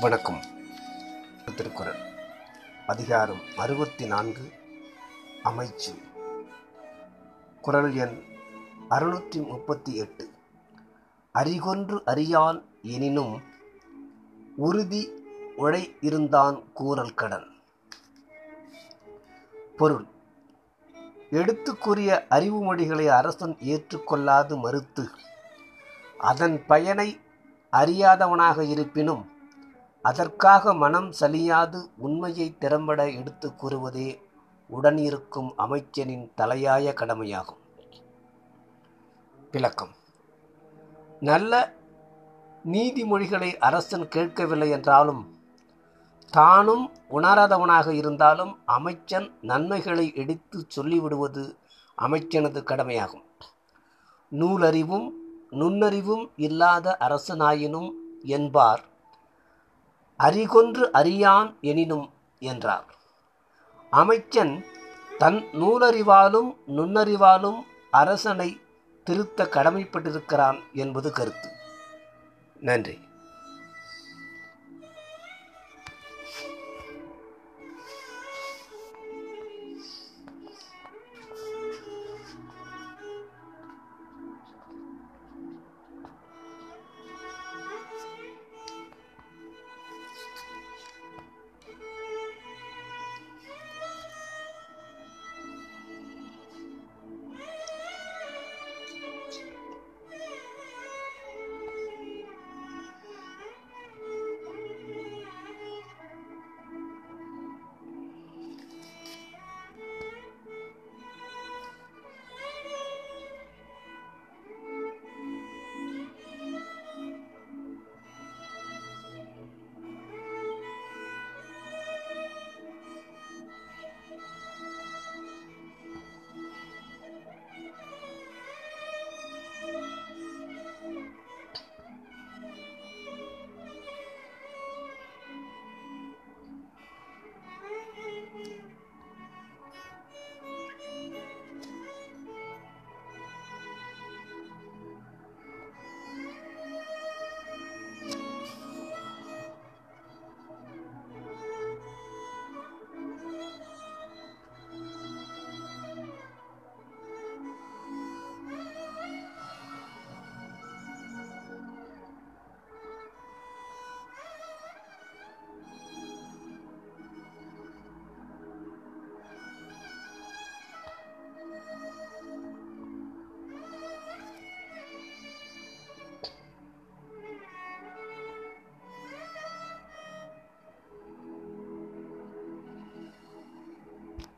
வணக்கம். திருக்குறள். அதிகாரம் அறுபத்தி நான்கு அமைச்சு. குரல் எண் அறுநூற்றி முப்பத்தி எட்டு அறிகொன்று அறியான் எனினும் உறுதி உழை இருந்தான் கூறல் கடன். பொருள். எடுத்து கூறிய அறிவு மொழிகளை அரசன் ஏற்றுக்கொள்ளாது மறுத்து அதன் பயனை அறியாதவனாக இருப்பினும் அதற்காக மனம் சலியாது உண்மையை திறம்பட எடுத்து கூறுவதே உடன் இருக்கும் அமைச்சனின் தலையாய கடமையாகும். விளக்கம். நல்ல நீதிமொழிகளை அரசன் கேட்கவில்லை என்றாலும் தானும் உணராதவனாக இருந்தாலும் அமைச்சன் நன்மைகளை எடுத்து சொல்லிவிடுவது அமைச்சனது கடமையாகும். நூலறிவும் நுண்ணறிவும் இல்லாத அரசனாயினும் என்பார் அறிகொன்று அறியான் எனினும் என்றார். அமைச்சன் தன் நூலறிவாலும் நுண்ணறிவாலும் அரசனை திருத்த கடமைப்பட்டிருக்கிறான் என்பது கருத்து. நன்றி.